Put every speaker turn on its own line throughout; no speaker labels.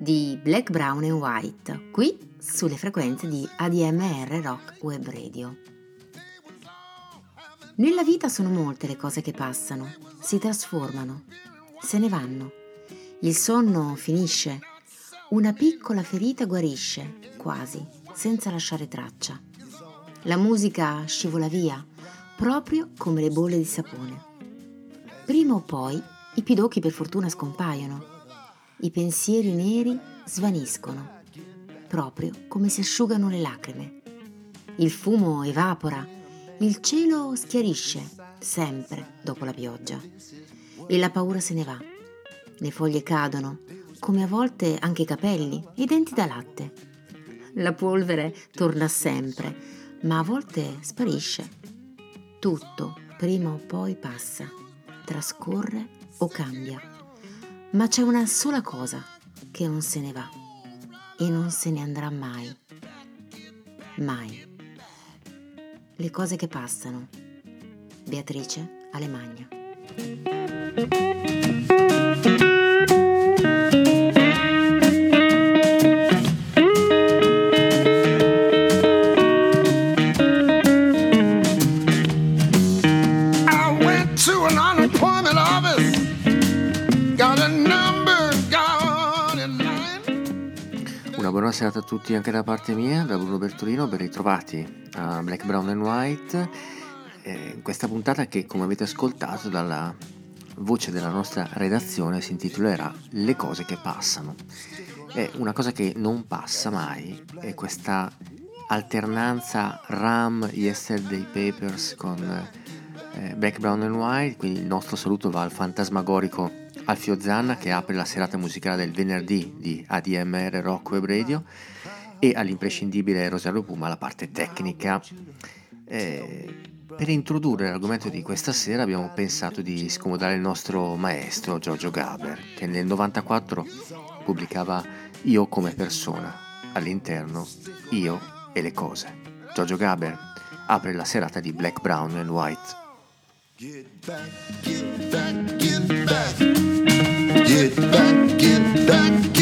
di Black, Brown and White, qui sulle frequenze di ADMR Rock Web Radio. Nella vita sono molte le cose che passano, si trasformano, se ne vanno. Il sonno finisce, una piccola ferita guarisce, quasi, senza lasciare traccia. La musica scivola via, proprio come le bolle di sapone. Prima o poi i pidocchi per fortuna scompaiono, i pensieri neri svaniscono, proprio come si asciugano le lacrime. Il fumo evapora, il cielo schiarisce, sempre dopo la pioggia, e la paura se ne va. Le foglie cadono, come a volte anche i capelli i denti da latte. La polvere torna sempre, ma a volte sparisce. Tutto, prima o poi, passa, trascorre o cambia. Ma c'è una sola cosa che non se ne va e non se ne andrà mai. Mai le cose che passano. Beatrice Alemagna.
Buona serata a tutti anche da parte mia, da Bruno Bertolino, ben ritrovati a Black, Brown and White. Eh, questa puntata che come avete ascoltato dalla voce della nostra redazione si intitolerà Le cose che passano. È una cosa che non passa mai è questa alternanza RAM Yesterday Papers con eh, Black, Brown and White, quindi il nostro saluto va al fantasmagorico Alfio Zanna che apre la serata musicale del venerdì di ADMR Rock Web Radio e all'imprescindibile Rosario Puma la parte tecnica. Eh, per introdurre l'argomento di questa sera abbiamo pensato di scomodare il nostro maestro Giorgio Gaber che nel 94 pubblicava Io come persona, all'interno Io e le cose. Giorgio Gaber apre la serata di Black, Brown and White. Get back, get back, get back. Get back, get back, get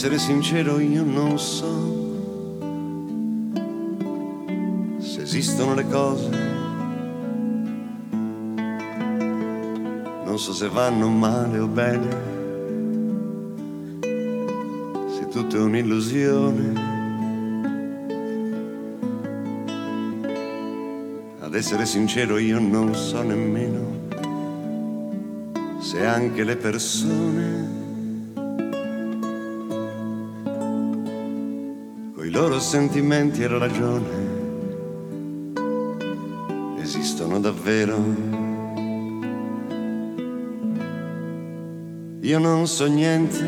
essere sincero io non so se esistono le cose, non so se vanno male o bene, se tutto è un'illusione. Ad essere sincero io non so nemmeno se anche le persone loro sentimenti e ragione esistono davvero. Io non so niente,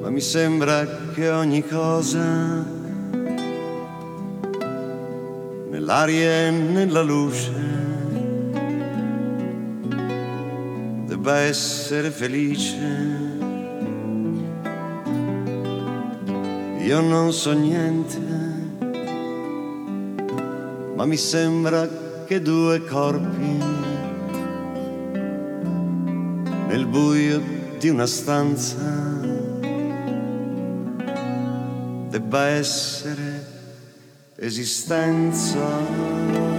ma mi sembra che ogni cosa nell'aria e nella luce debba essere felice. Io non so niente, ma mi sembra che due corpi nel buio di una stanza debba essere esistenza.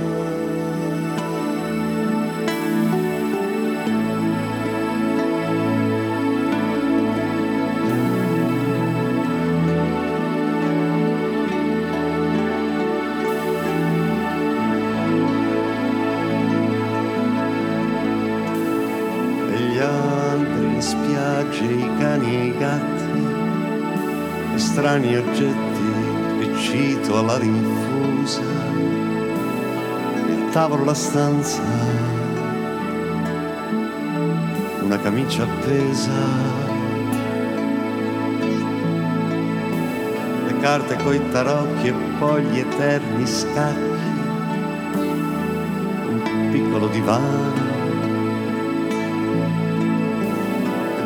Strani oggetti che cito alla rinfusa, il tavolo, la stanza, una camicia appesa. le Carte coi tarocchi e poi gli eterni scacchi, un piccolo divano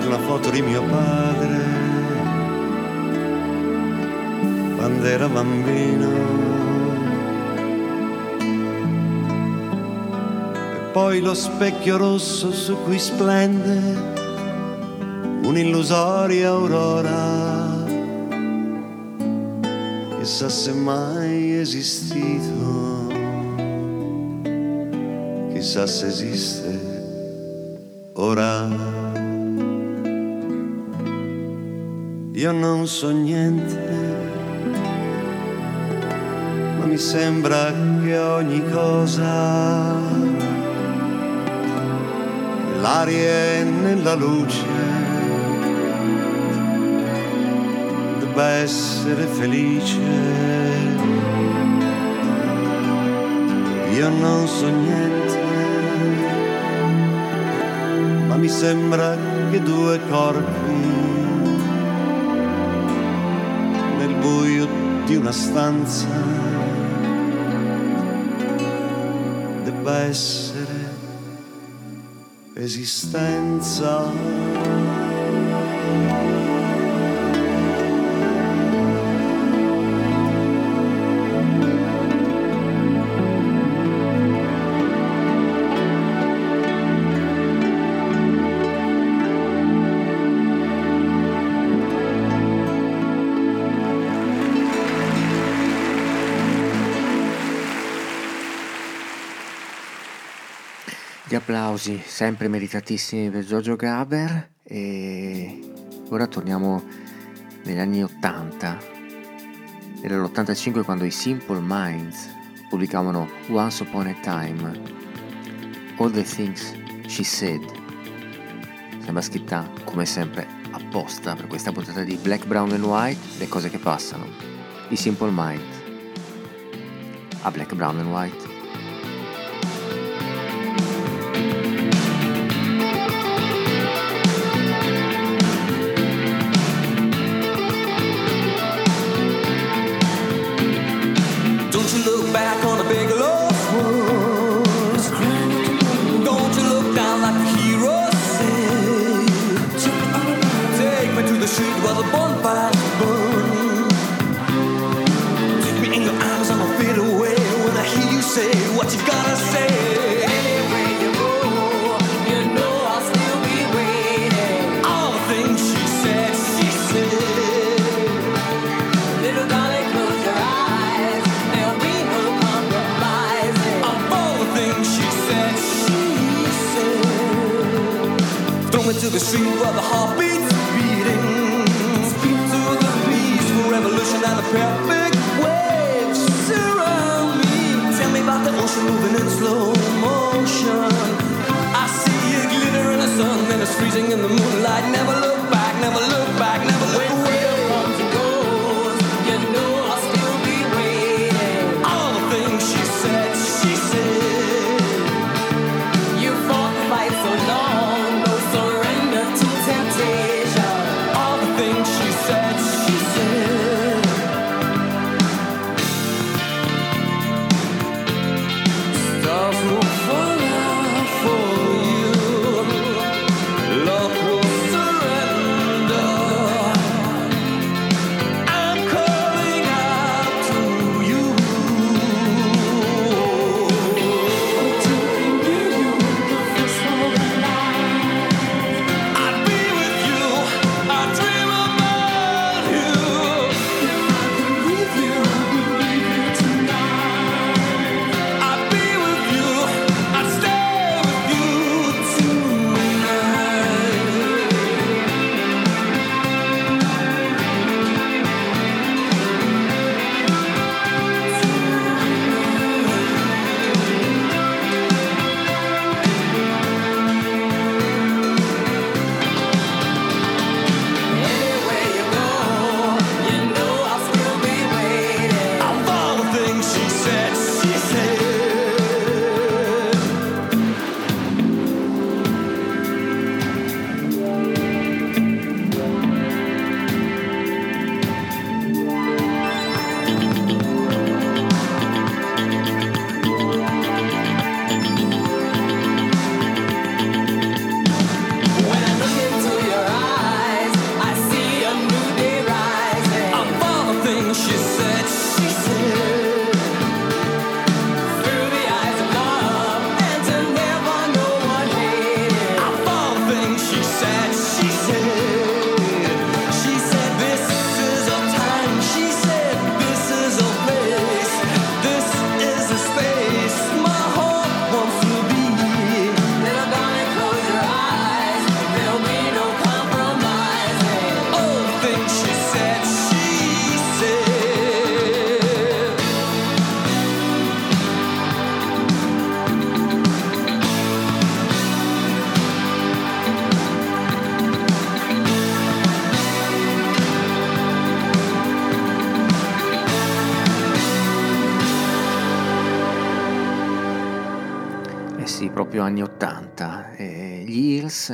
una foto di mio padre quando era bambino. E poi lo specchio rosso su cui splende un'illusoria aurora. Chissà se mai esistito, chissà se esiste ora. Io non so niente, mi sembra che ogni cosa, l'aria è nella luce, debba essere felice. Io non so niente, ma mi sembra che due corpi buio di una stanza debba essere esistenza.
Applausi sempre meritatissimi per Giorgio Gaber e ora torniamo negli anni 80 era l'85 quando i Simple Minds pubblicavano Once Upon a Time All the Things She Said sembra scritta come sempre apposta per questa puntata di Black, Brown and White le cose che passano. I Simple Minds. A Black, Brown and White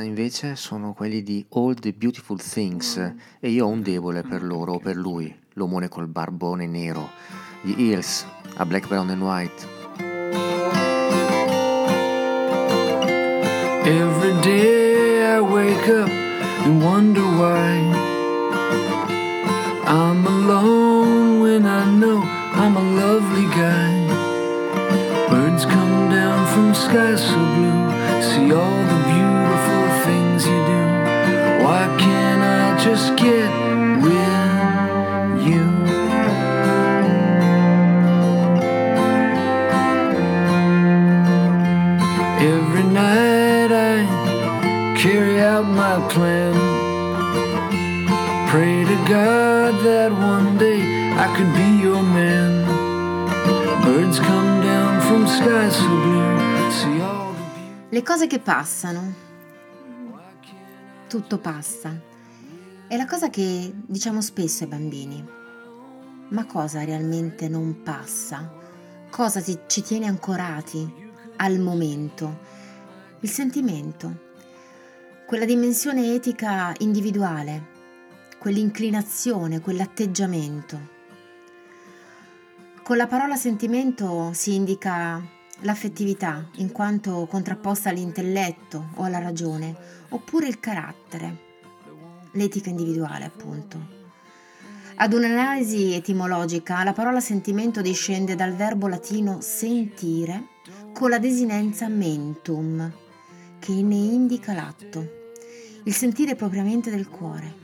invece sono quelli di All the Beautiful Things e io ho un debole per loro, per lui, l'omone col barbone nero. Gli Hills a Black, Brown and White.
Every day I wake up and wonder why I'm alone when I know I'm a lovely guy. Birds come down from skies so blue, see all the do. Why can't I just get with you? Every night I carry out my plan. Pray to God that one day I could be your man. Birds come down from skies so blue. See all the.
Le cose che passano. Tutto passa. È la cosa che diciamo spesso ai bambini. Ma cosa realmente non passa? Cosa ti- ci tiene ancorati al momento? Il sentimento, quella dimensione etica individuale, quell'inclinazione, quell'atteggiamento. Con la parola sentimento si indica l'affettività in quanto contrapposta all'intelletto o alla ragione, oppure il carattere, l'etica individuale appunto. Ad un'analisi etimologica, la parola sentimento discende dal verbo latino sentire con la desinenza mentum, che ne indica l'atto, il sentire propriamente del cuore.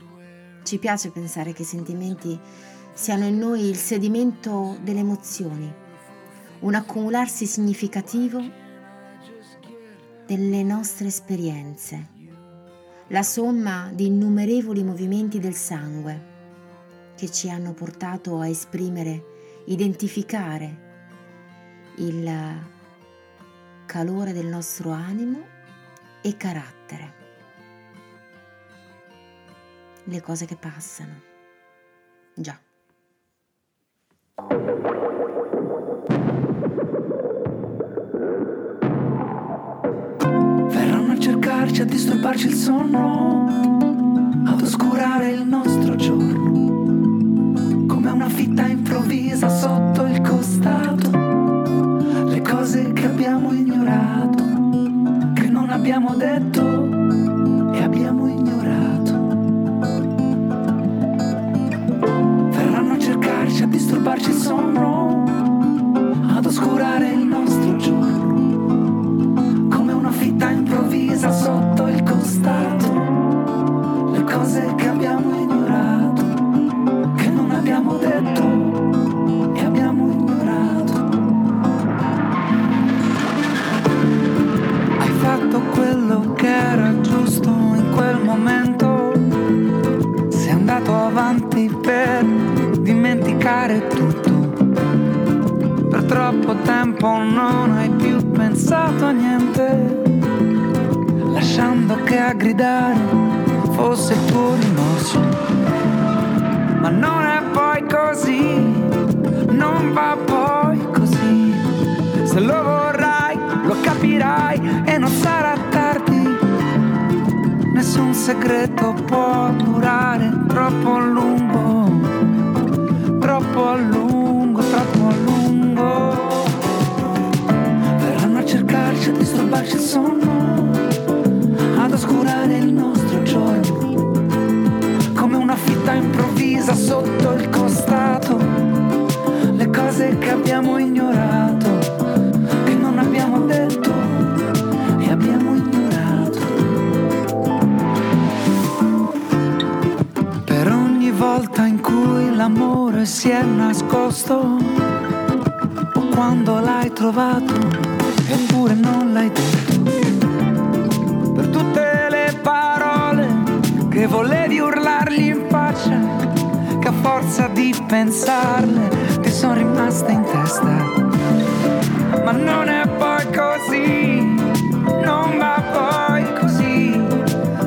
Ci piace pensare che i sentimenti siano in noi il sedimento delle emozioni, un accumularsi significativo delle nostre esperienze, la somma di innumerevoli movimenti del sangue che ci hanno portato a esprimere, identificare il calore del nostro animo e carattere. Le cose che passano. Già.
A disturbarci il sonno, ad oscurare il nostro giorno, come una fitta improvvisa sotto il costato, le cose che abbiamo ignorato, che non abbiamo detto e abbiamo ignorato. Verranno a cercarci, a disturbarci il sonno, ad oscurare il nostro troppo tempo non hai più pensato a niente, lasciando che a gridare fosse il tuo rimorso. Ma non è poi così, non va poi così. Se lo vorrai, lo capirai e non sarà tardi. Nessun segreto può durare troppo a lungo, troppo a lungo, troppo a lungo. Disturbarci il sonno, ad oscurare il nostro giorno, come una fitta improvvisa sotto il costato, le cose che abbiamo ignorato, che non abbiamo detto e abbiamo ignorato. Per ogni volta in cui l'amore si è nascosto, o quando l'hai trovato eppure non l'hai detto. Per tutte le parole che volevi urlargli in faccia, che a forza di pensarle ti sono rimaste in testa. Ma non è poi così, non va poi così.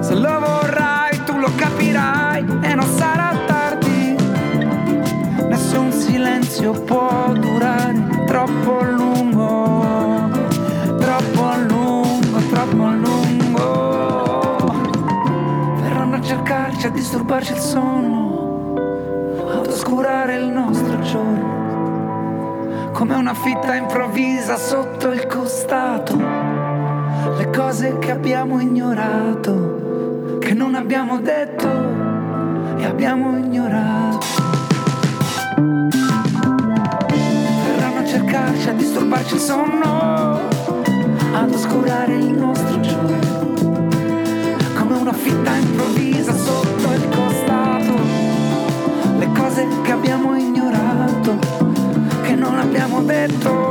Se lo vorrai tu lo capirai e non sarà tardi. Nessun silenzio può durare troppo lungo. A disturbarci il sonno, ad oscurare il nostro giorno. Come una fitta improvvisa sotto il costato, le cose che abbiamo ignorato, che non abbiamo detto e abbiamo ignorato. Verranno a cercarci, a disturbarci il sonno, ad oscurare il nostro non abbiamo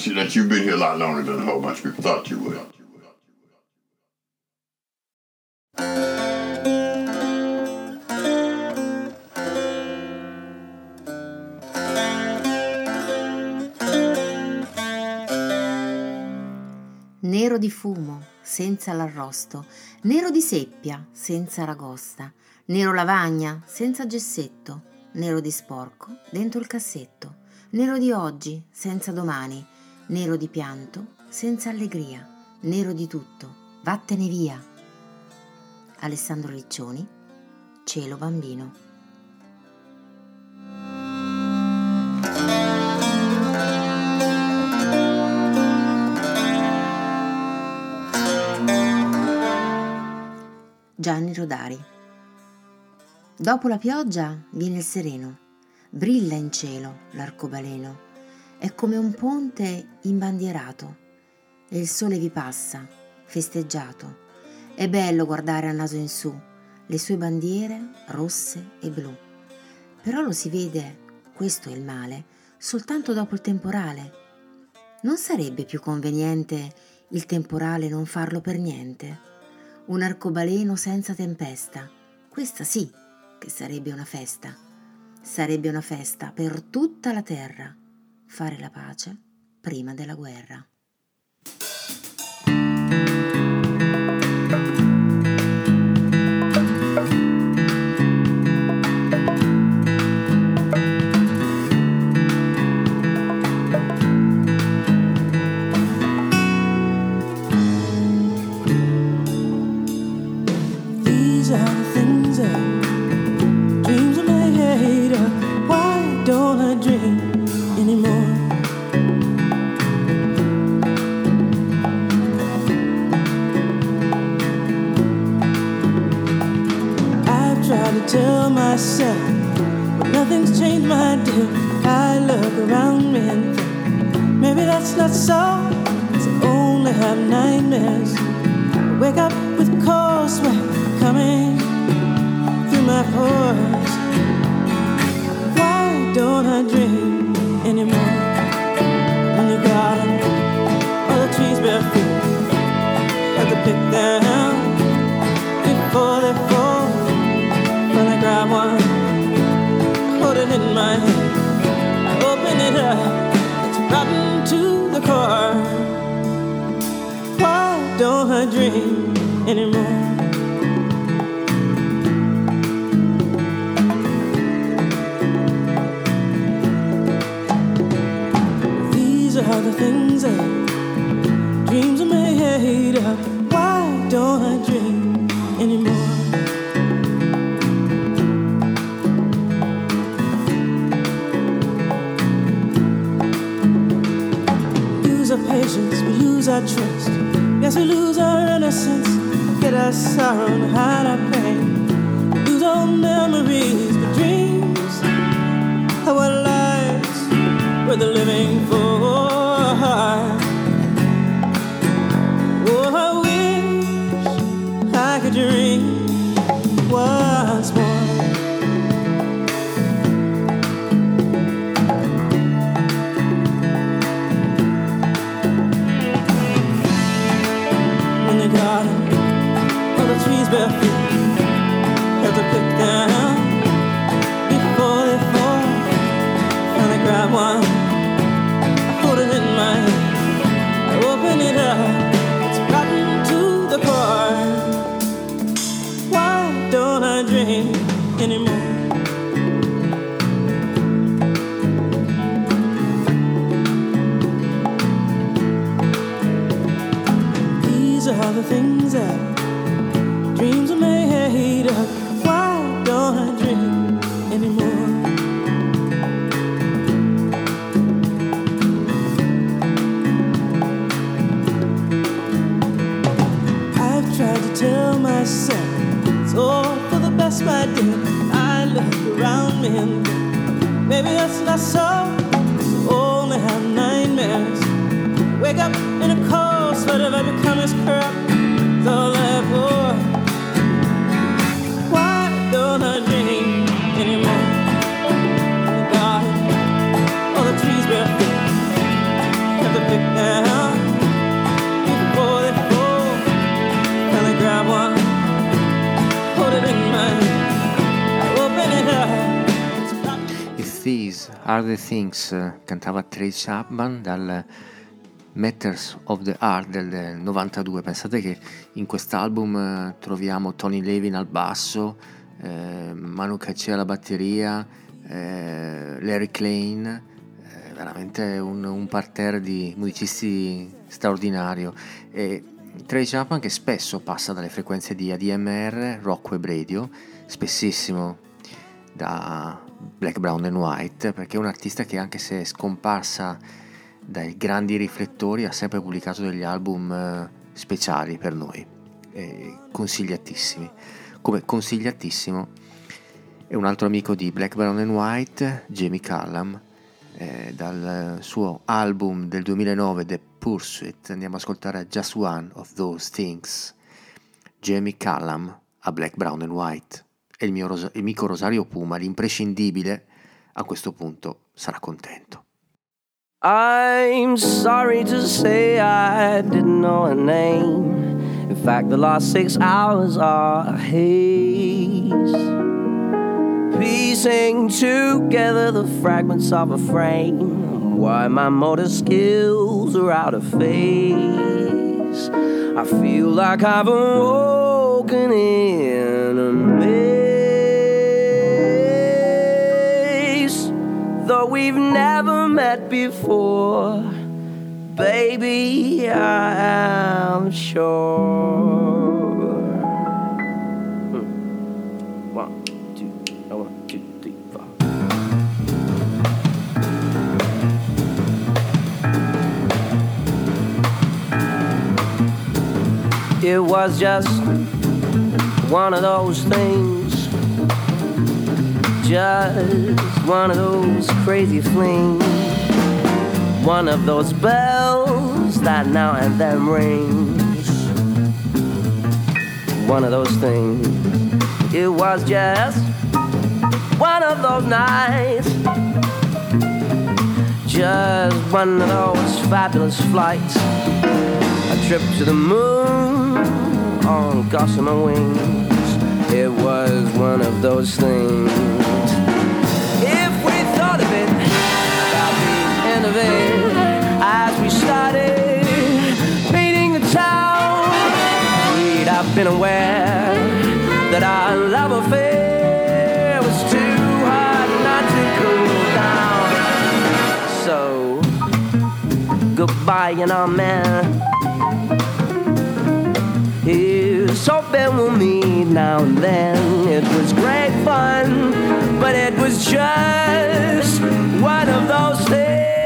you, that you've been here a lot longer than a whole bunch of people thought you would.
Nero di fumo, senza l'arrosto, nero di seppia, senza ragosta, nero lavagna, senza gessetto, nero di sporco, dentro il cassetto, nero di oggi, senza domani, nero di pianto, senza allegria, nero di tutto, vattene via. Alessandro Riccioni, Cielo bambino. Gianni Rodari. Dopo la pioggia viene il sereno, brilla in cielo l'arcobaleno, è come un ponte imbandierato e il sole vi passa, festeggiato. È bello guardare a naso in su le sue bandiere rosse e blu. Però lo si vede, questo è il male, soltanto dopo il temporale. Non sarebbe più conveniente il temporale non farlo per niente? Un arcobaleno senza tempesta, questa sì che sarebbe una festa. Sarebbe una festa per tutta la terra. Fare la pace prima della guerra.
Myself, but nothing's changed, my dear. I look around me and think, maybe that's not so. I only have nightmares. I wake up with cold sweat coming through my pores. Why don't I dream anymore? In the garden, all the trees bear fruit. Have to pick them before they fall. Grab one, hold it in my hand, I open it up, it's rotten to the core. Why don't I dream anymore? These are the things that dreams are made up. Why don't I dream anymore? Our trust. Yes, we lose our innocence, get our sorrow and hide our pain. Lose all memories, but dreams are what lives worth the living for. Things
cantava Trace Chapman dal Matters of the Heart del, del 92. Pensate che in quest'album eh, troviamo Tony Levin al basso, eh, Manu Katché alla batteria, eh, Larry Klein, eh, veramente un, un parterre di musicisti straordinario. E Trace Chapman che spesso passa dalle frequenze di ADMR, Rock Web Radio, spessissimo da Black, Brown and White, perché è un artista che anche se è scomparsa dai grandi riflettori ha sempre pubblicato degli album eh, speciali per noi, eh, consigliatissimi. Come consigliatissimo è un altro amico di Black, Brown and White, Jamie Callum, eh, dal suo album del 2009 The Pursuit andiamo ad ascoltare Just One of Those Things, Jamie Callum a Black, Brown and White. E il mio rosa- amico Rosario Puma, l'imprescindibile, a questo punto sarà contento.
I'm sorry to say I didn't know her name. In fact, the last six hours are a haze. Piecing together the fragments of a frame. Why my motor skills are out of phase. I feel like I've awoken in a maze. Though we've never met before, baby, I am sure. Hmm. One, two, one, two, three, four. It was just one of those things, just one of those crazy flings, one of those bells that now and then rings, one of those things. It was just one of those nights, just one of those fabulous flights. A trip to the moon on gossamer wings. It was one of those things. If we thought of it, about the end of it, as we started painting the town, we'd have been aware that our love affair was too hot not to cool down. So goodbye, you know, man. Hoping we'll meet now and then. It was great fun, but it was just one of those things.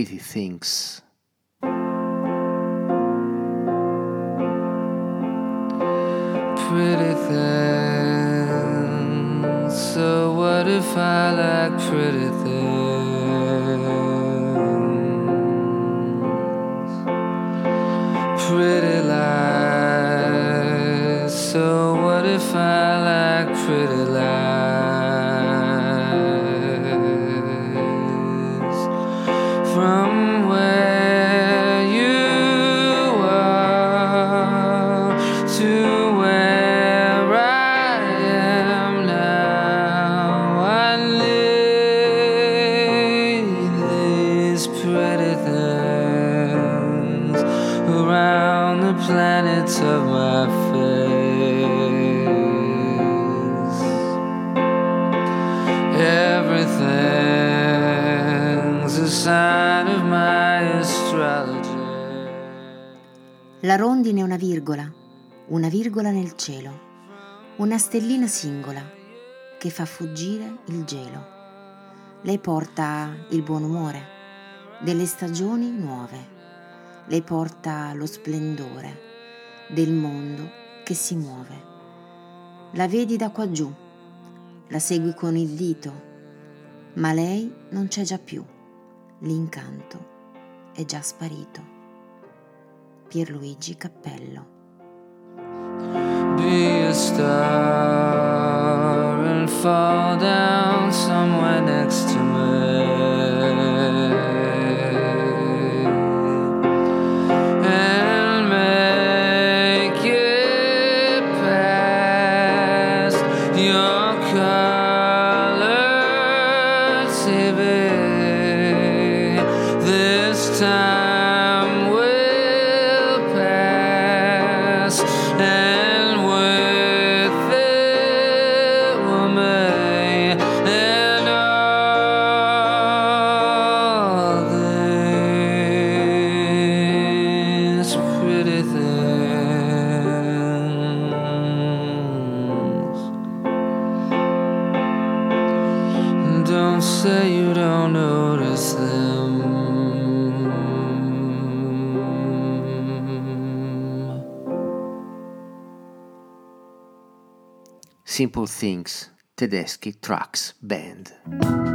Pretty Things.
Una stellina singola che fa fuggire il gelo. Lei porta il buon umore, delle stagioni nuove. Lei porta lo splendore del mondo che si muove. La vedi da qua giù, la segui con il dito, ma lei non c'è già più. L'incanto è già sparito. Pierluigi Cappello.
be a star and fall down somewhere next to me
Simple Things Tedeschi Trucks Band.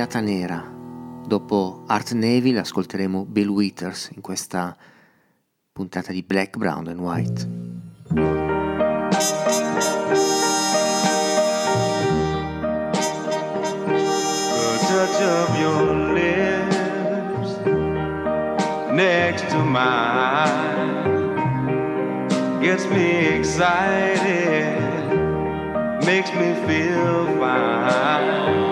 Arrabbiata Nera. Dopo Art Neville ascolteremo Bill Withers in questa puntata di Black, Brown and White.
next to
mine gets me excited, makes me feel fine.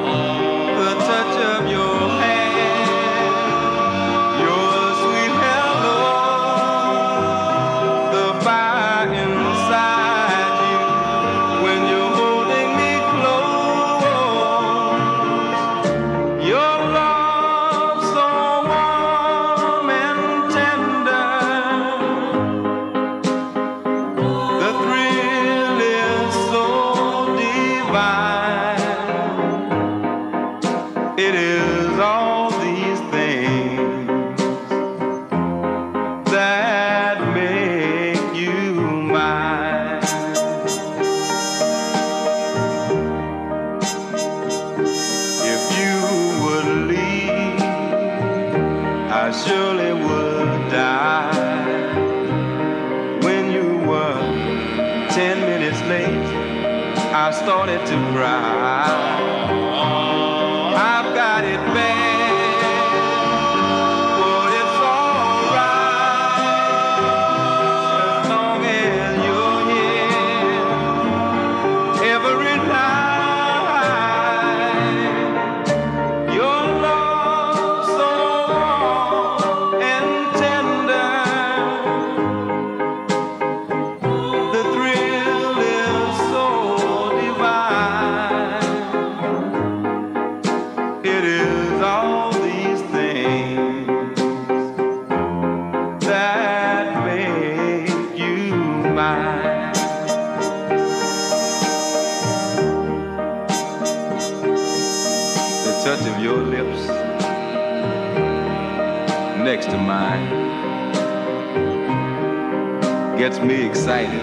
gets me excited,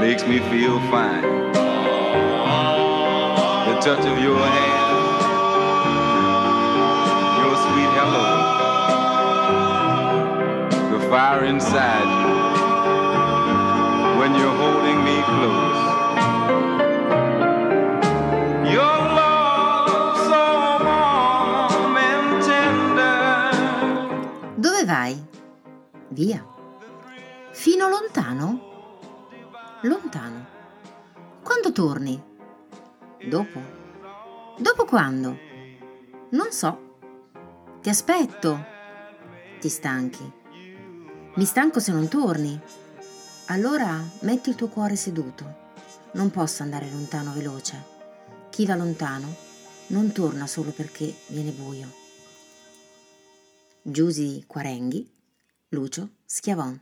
makes me feel fine. The touch of your hand, your sweet hello, the fire inside you when you're holding me close.
via. Fino lontano? Lontano. Quando torni? Dopo. Dopo quando? Non so. Ti aspetto. Ti stanchi. Mi stanco se non torni. Allora metti il tuo cuore seduto. Non posso andare lontano veloce. Chi va lontano non torna solo perché viene buio. Giusi Quarenghi Lucio Schiavon.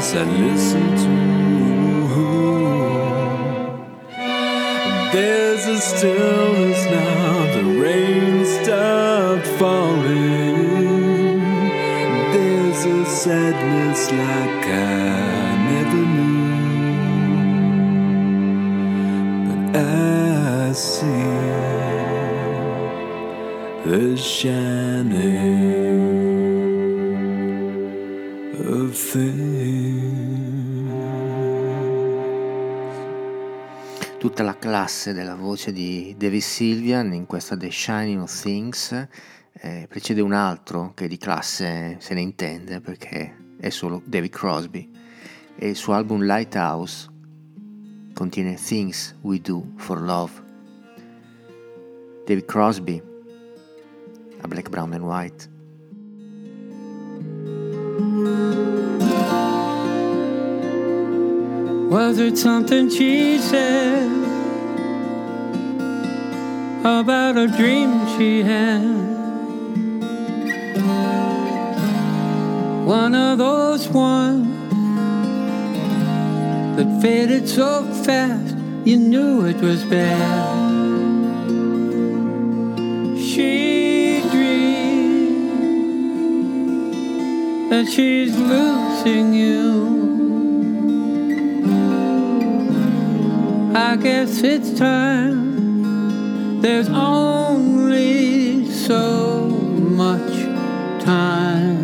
Voice I listen to. There's a
stillness now, the rain stopped falling. There's a sadness like I never knew. But I see the shining of
Tutta la classe della voce di David Sylvian in questa The Shining of Things eh, precede un altro che di classe se ne intende perché è solo David Crosby e il suo album Lighthouse contiene Things We Do for Love. David Crosby a Black, Brown and White.
Was it something she said about a dream she had? One of those ones that faded so fast you knew it was bad. She dreamed that she's losing you. I guess it's time. There's only so much time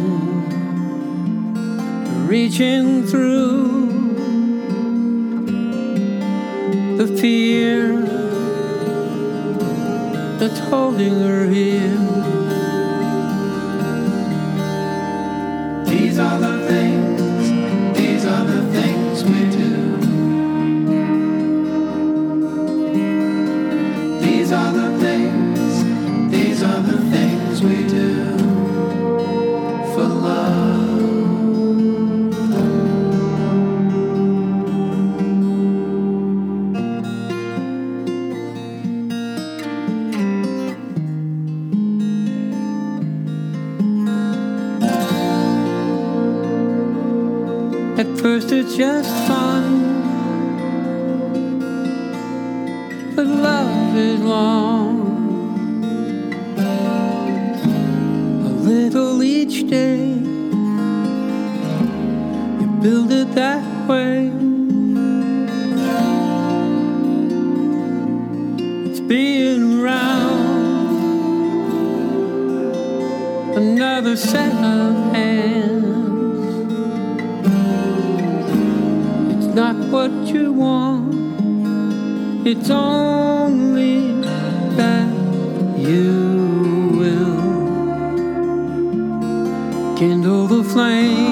reaching through the fear that's holding her here. Another set of hands. It's not what you want, it's only that you will kindle the flame.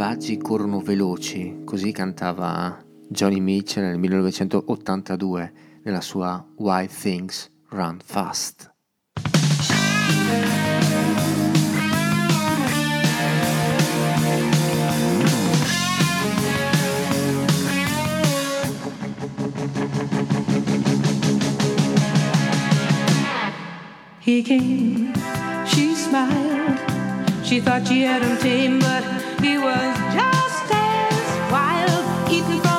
selvaggi corrono veloci, così cantava Johnny Mitchell nel 1982 nella sua Why Things Run Fast.
He came, she smiled, she thought she had him tame, but he was just as wild, eating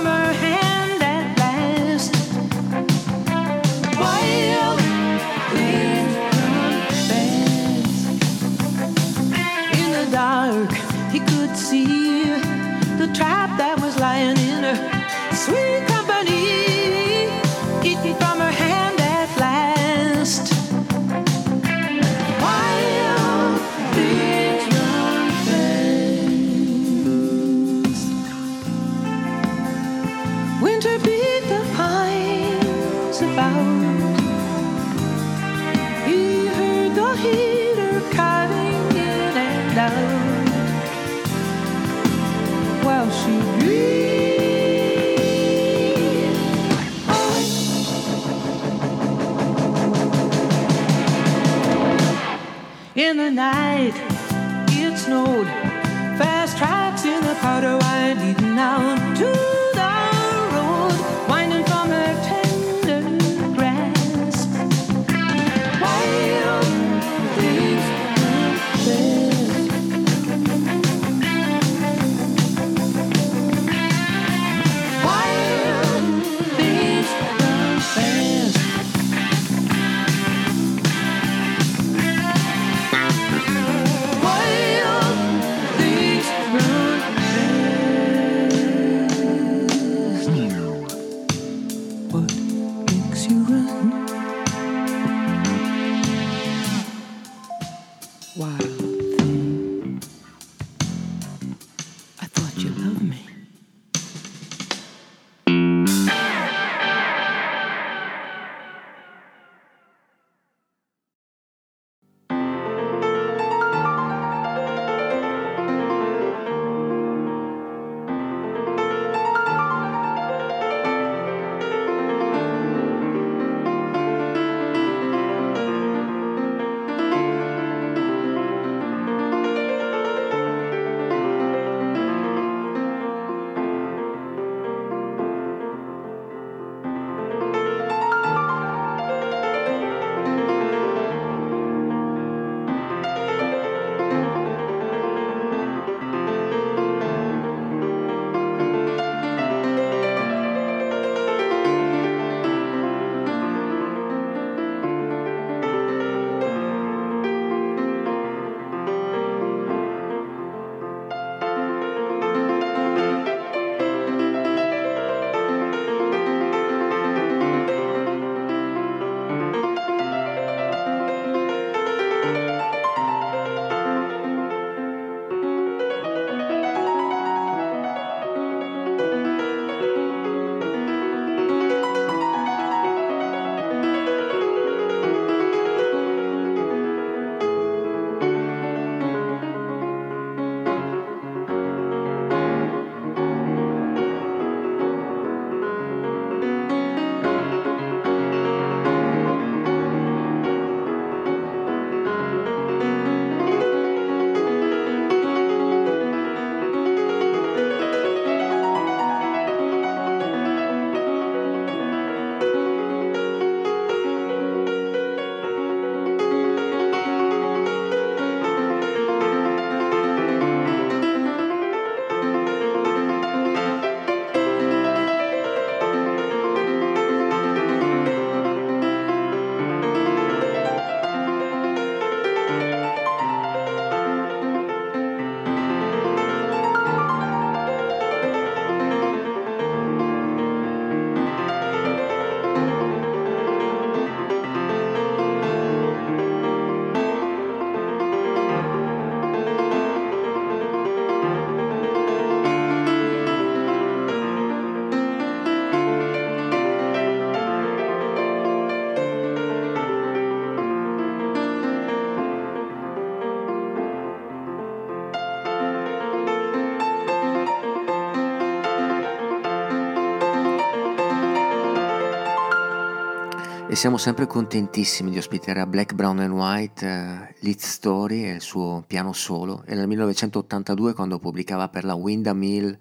siamo sempre contentissimi di ospitare a Black, Brown and White eh, Lead Story e il suo piano solo. Era nel 1982 quando pubblicava per la Windamill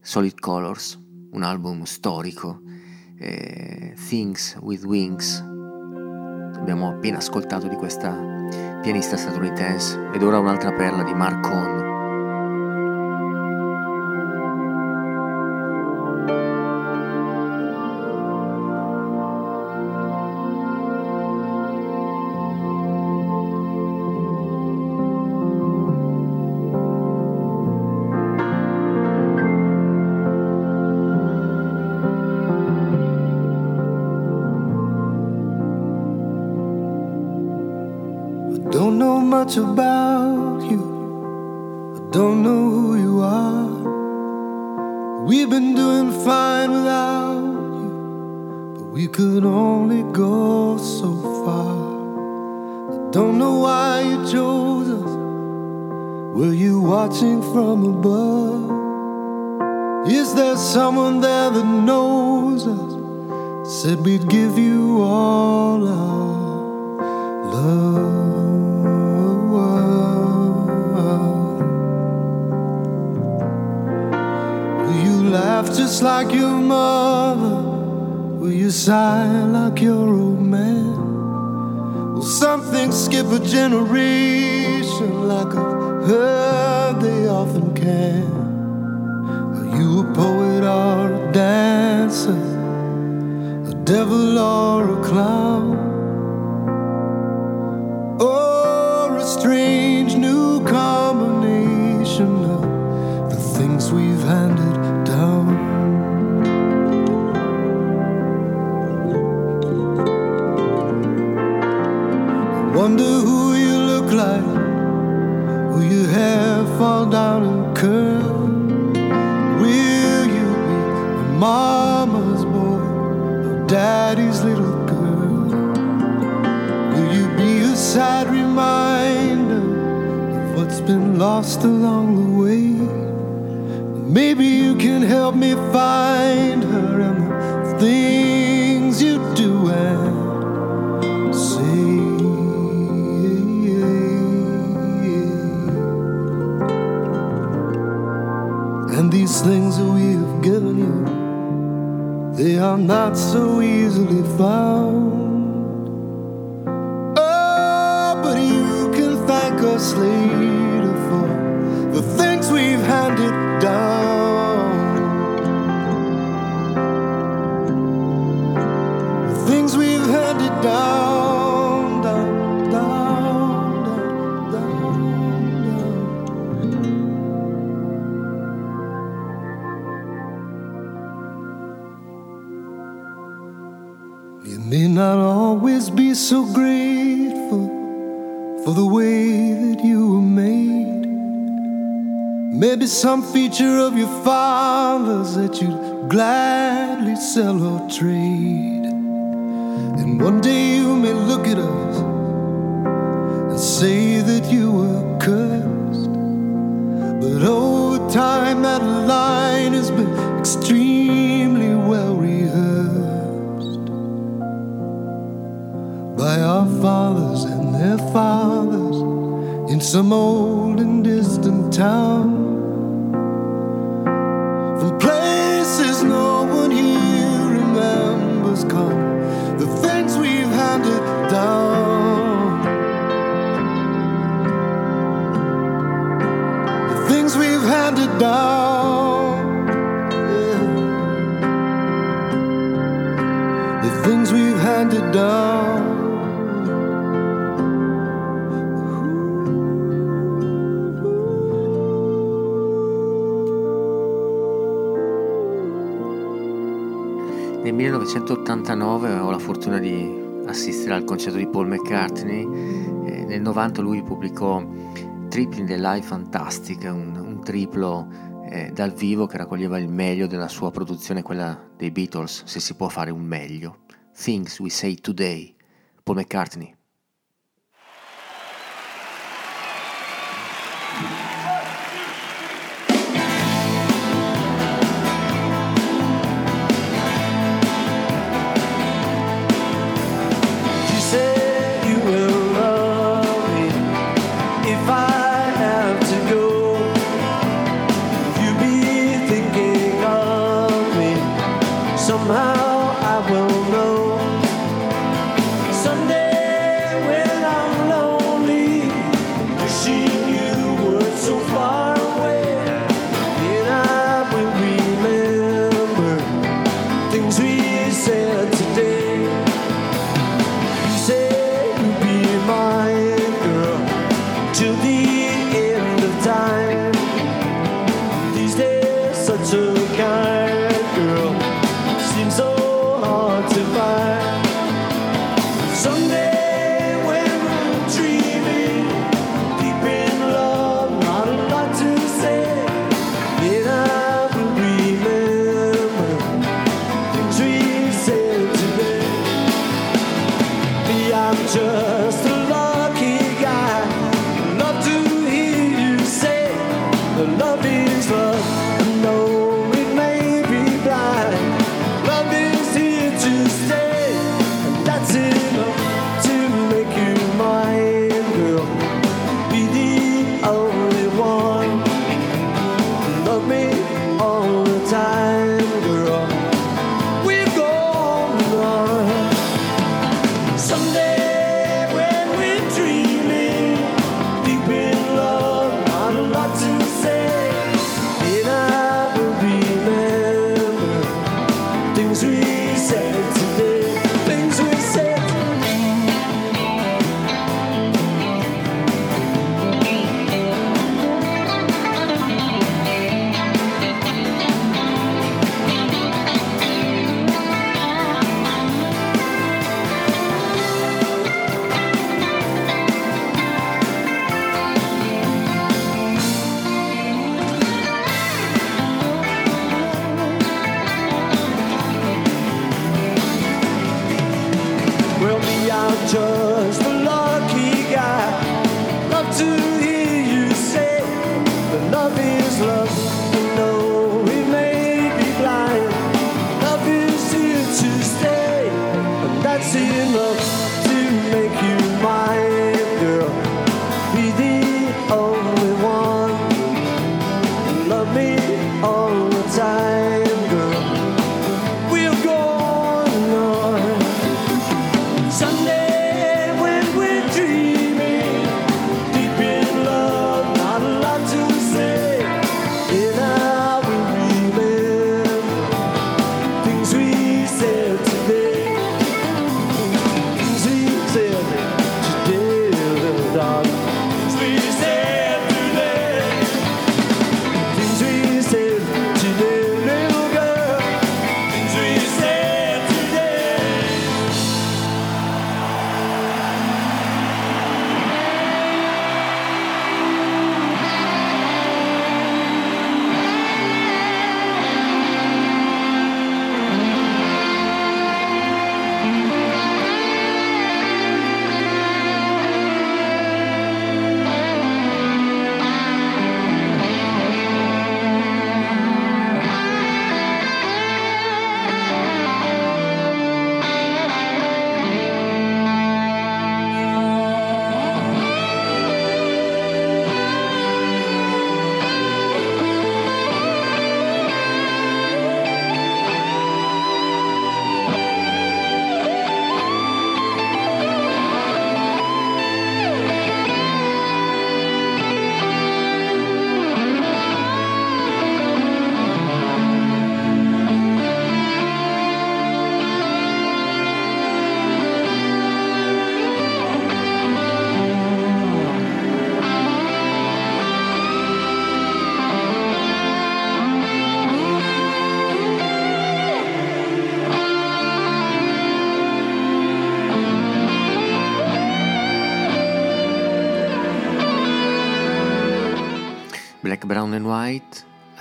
Solid Colors, un album storico, eh, Things with Wings. abbiamo appena ascoltato di questa pianista statunitense ed ora un'altra perla di Mark
laugh just like your mother? Will you sigh like your old man? Will something skip a generation like I've heard they often can? Are you a poet or a dancer? A devil or a clown? Or a strange daddy's little girl? Will you be a sad reminder of what's been lost along the way? Maybe you can help me find her and the things they are not so easily found. Oh, but you can thank us later Some feature of your father's that you'd gladly sell or trade. And one day you may look at us and say that you were cursed. But over time, that line has been extremely well rehearsed by our fathers and their fathers in some old and distant town. From places no one here remembers come the things we've handed down. The things we've handed down. Yeah. The things we've handed down.
Nel 1989 ho la fortuna di assistere al concerto di Paul McCartney. Nel 90 lui pubblicò Tripling the Life Fantastic, un, un triplo eh, dal vivo che raccoglieva il meglio della sua produzione, quella dei Beatles, se si può fare un meglio. Things We Say Today, Paul McCartney.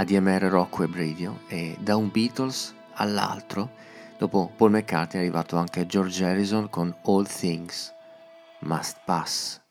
ADMR Rocco e Bradio e da un Beatles all'altro, dopo Paul McCartney è arrivato anche George Harrison con All Things Must Pass.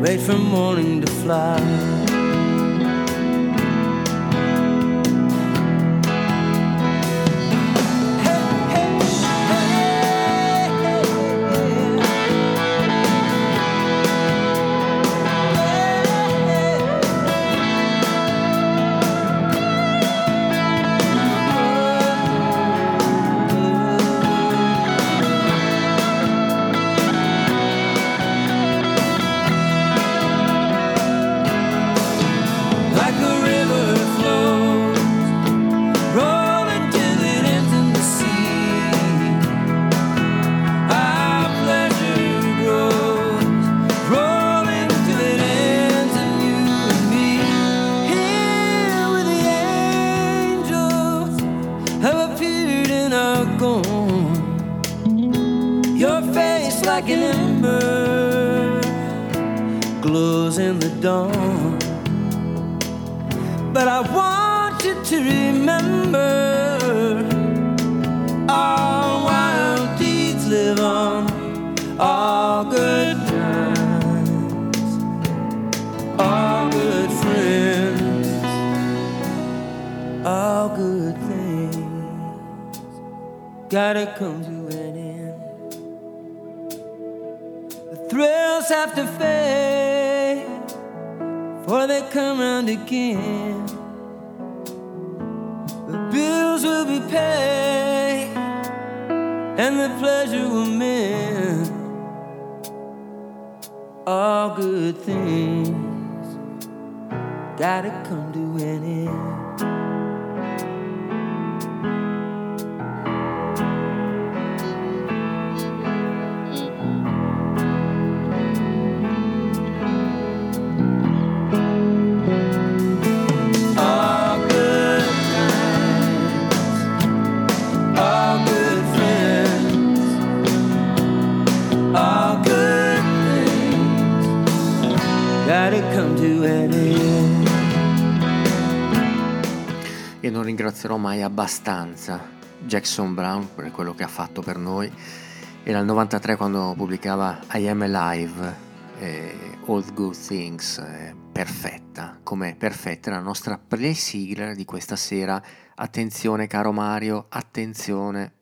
wait for morning to fly.
abbastanza Jackson Brown per quello che ha fatto per noi. Era il 93 quando pubblicava I Am Alive, eh, All Good Things, eh, perfetta, come perfetta la nostra presigla di questa sera. Attenzione caro Mario, attenzione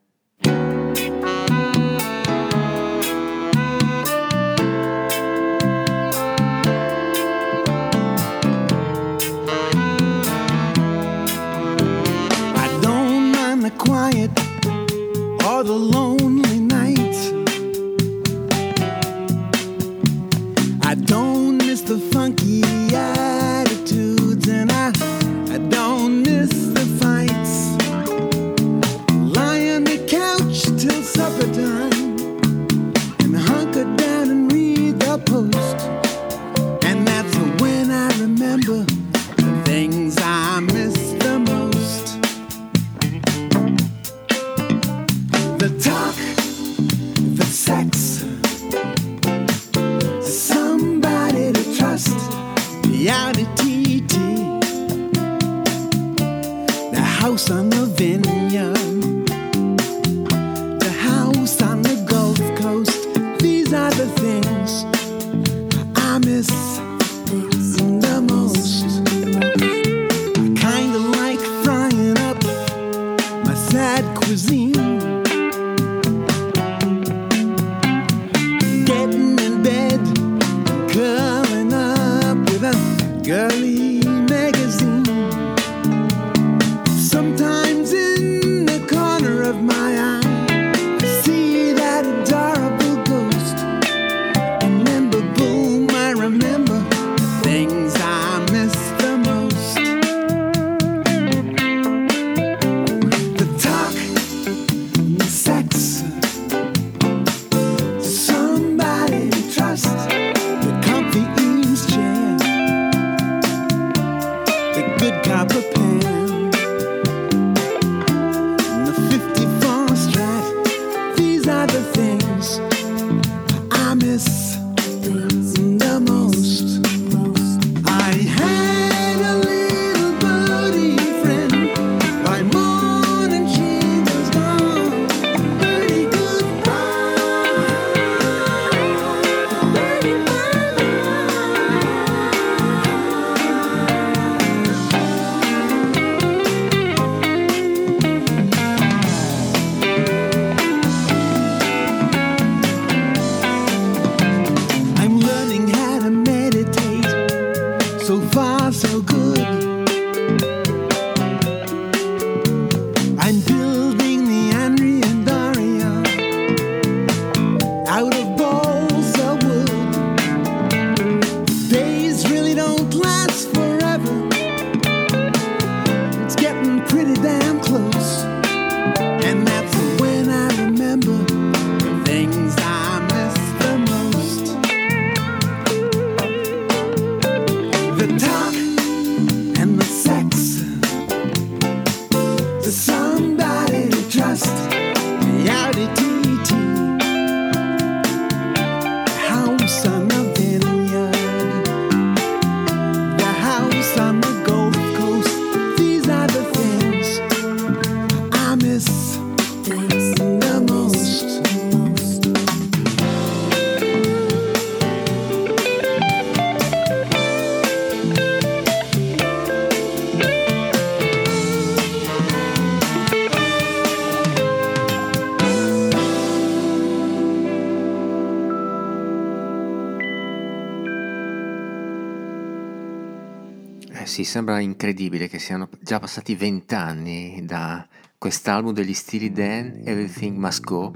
sembra incredibile che siano già passati vent'anni da quest'album degli stili Dan, Everything Must Go.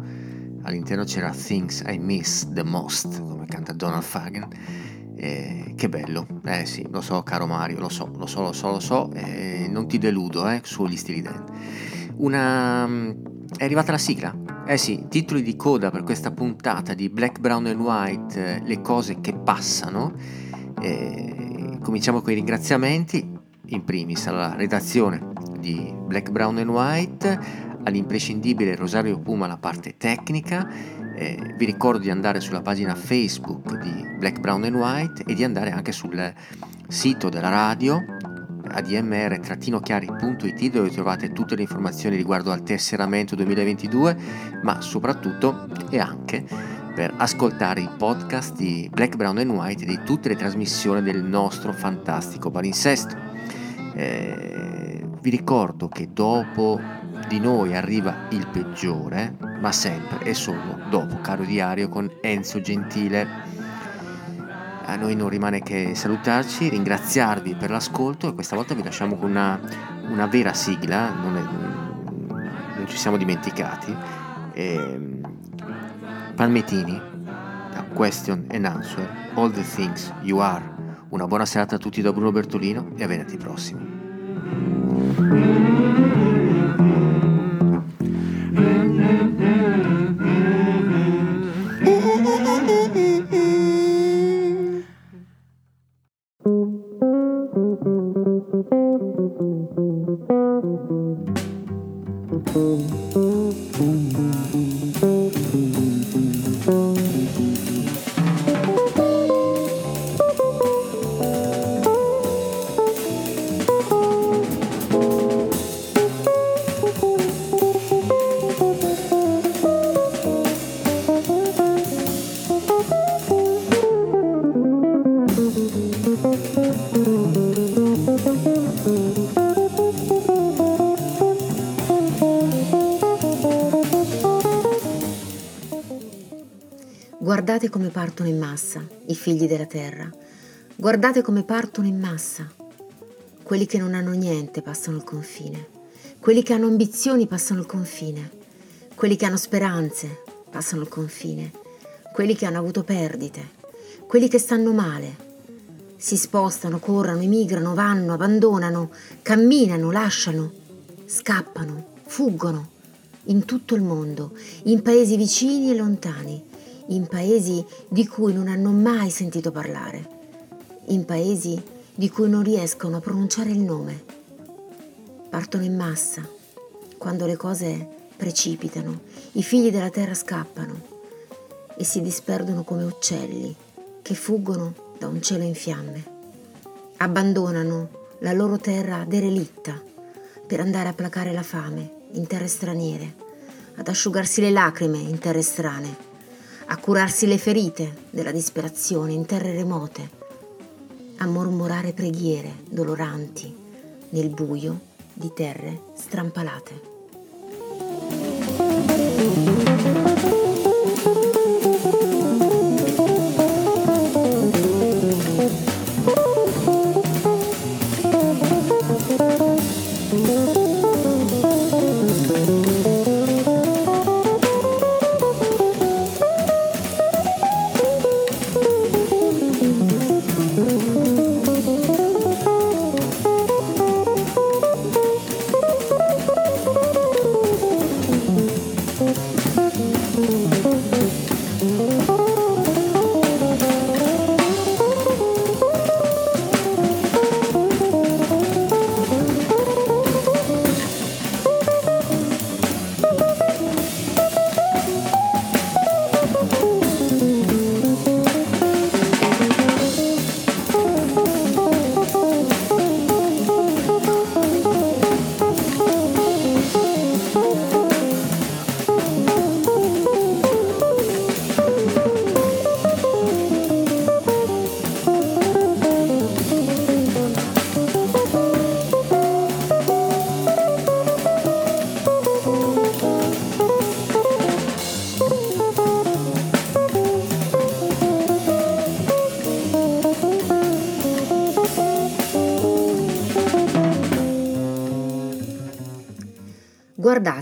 All'interno c'era Things I Miss the Most, come canta Donald Fagan. Eh, che bello, eh sì, lo so caro Mario, lo so, lo so, lo so, lo so, eh, non ti deludo eh, sugli stili Dan. Una... è arrivata la sigla? Eh sì, titoli di coda per questa puntata di Black, Brown and White, eh, le cose che passano. Eh, cominciamo con i ringraziamenti, in primis alla redazione di Black, Brown and White, all'imprescindibile Rosario Puma la parte tecnica. Eh, vi ricordo di andare sulla pagina Facebook di Black, Brown and White e di andare anche sul sito della radio admr-chiari.it dove trovate tutte le informazioni riguardo al tesseramento 2022 ma soprattutto e anche per ascoltare i podcast di Black, Brown and White e di tutte le trasmissioni del nostro fantastico palinsesto. Eh, vi ricordo che dopo di noi arriva il peggiore, ma sempre e solo dopo Caro Diario con Enzo Gentile. A noi non rimane che salutarci, ringraziarvi per l'ascolto e questa volta vi lasciamo con una, una vera sigla, non, è- non ci siamo dimenticati. Ehm, Palmetini, da Question and Answer, All the Things You Are. Una buona serata a tutti da Bruno Bertolino e a venerdì prossimo.
Boom, boom. Massa i figli della terra. Guardate come partono in massa. Quelli che non hanno niente passano il confine. Quelli che hanno ambizioni passano il confine. Quelli che hanno speranze passano il confine. Quelli che hanno avuto perdite. Quelli che stanno male. Si spostano, corrono, emigrano, vanno, abbandonano, camminano, lasciano, scappano, fuggono in tutto il mondo, in paesi vicini e lontani in paesi di cui non hanno mai sentito parlare, in paesi di cui non riescono a pronunciare il nome. Partono in massa, quando le cose precipitano, i figli della terra scappano e si disperdono come uccelli che fuggono da un cielo in fiamme. Abbandonano la loro terra derelitta per andare a placare la fame in terre straniere, ad asciugarsi le lacrime in terre strane a curarsi le ferite della disperazione in terre remote, a mormorare preghiere doloranti nel buio di terre strampalate.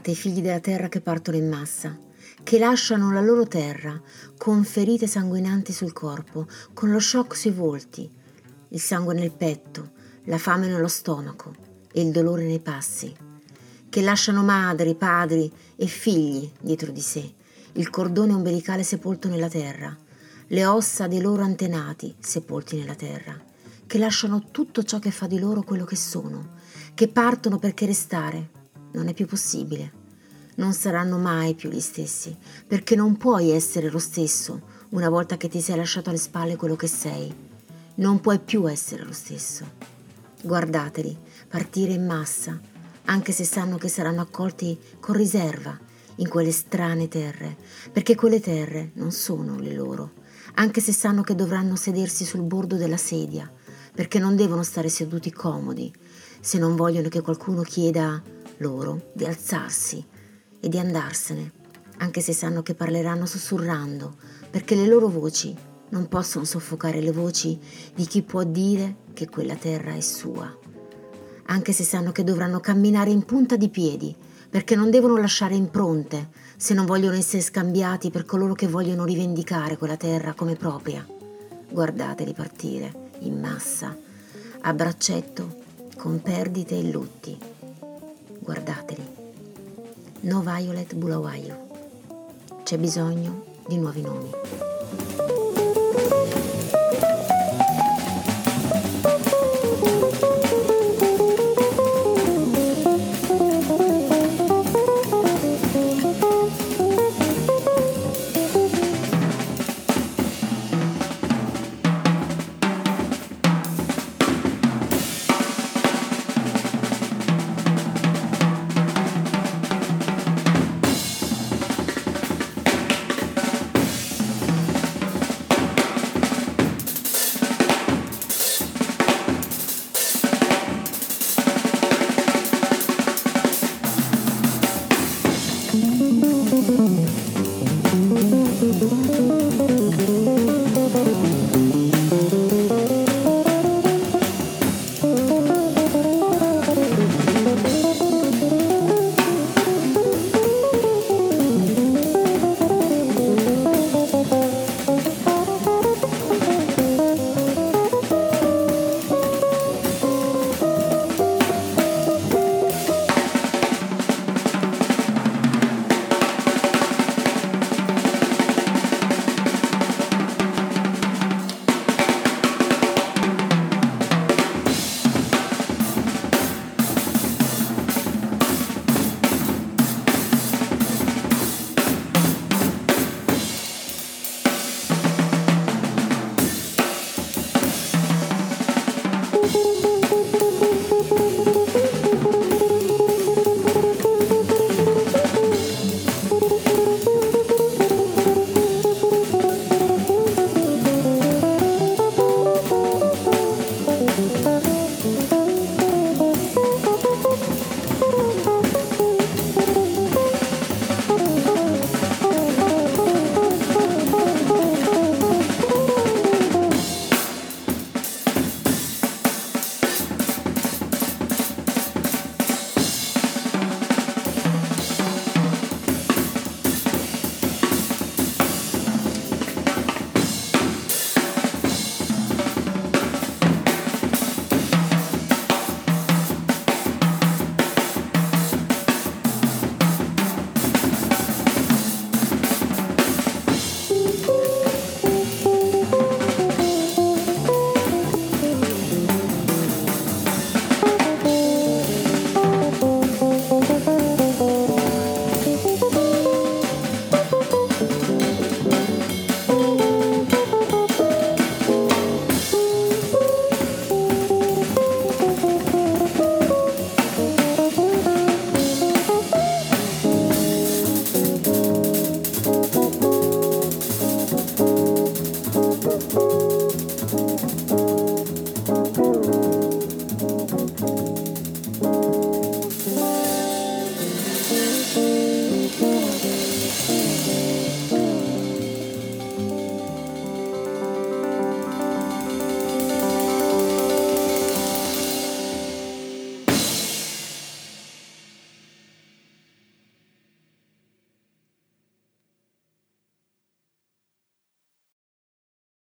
Guardate i figli della terra che partono in massa, che lasciano la loro terra con ferite sanguinanti sul corpo, con lo shock sui volti, il sangue nel petto, la fame nello stomaco e il dolore nei passi, che lasciano madri, padri e figli dietro di sé, il cordone ombelicale sepolto nella terra, le ossa dei loro antenati sepolti nella terra, che lasciano tutto ciò che fa di loro quello che sono, che partono perché restare non è più possibile. Non saranno mai più gli stessi, perché non puoi essere lo stesso una volta che ti sei lasciato alle spalle quello che sei. Non puoi più essere lo stesso. Guardateli, partire in massa, anche se sanno che saranno accolti con riserva in quelle strane terre, perché quelle terre non sono le loro, anche se sanno che dovranno sedersi sul bordo della sedia, perché non devono stare seduti comodi, se non vogliono che qualcuno chieda loro di alzarsi e di andarsene, anche se sanno che parleranno sussurrando, perché le loro voci non possono soffocare le voci di chi può dire che quella terra è sua, anche se sanno che dovranno camminare in punta di piedi, perché non devono lasciare impronte se non vogliono essere scambiati per coloro che vogliono rivendicare quella terra come propria. Guardateli partire in massa, a braccetto, con perdite e lutti guardateli. No Violet Bulawayo. C'è bisogno di nuovi nomi.
thank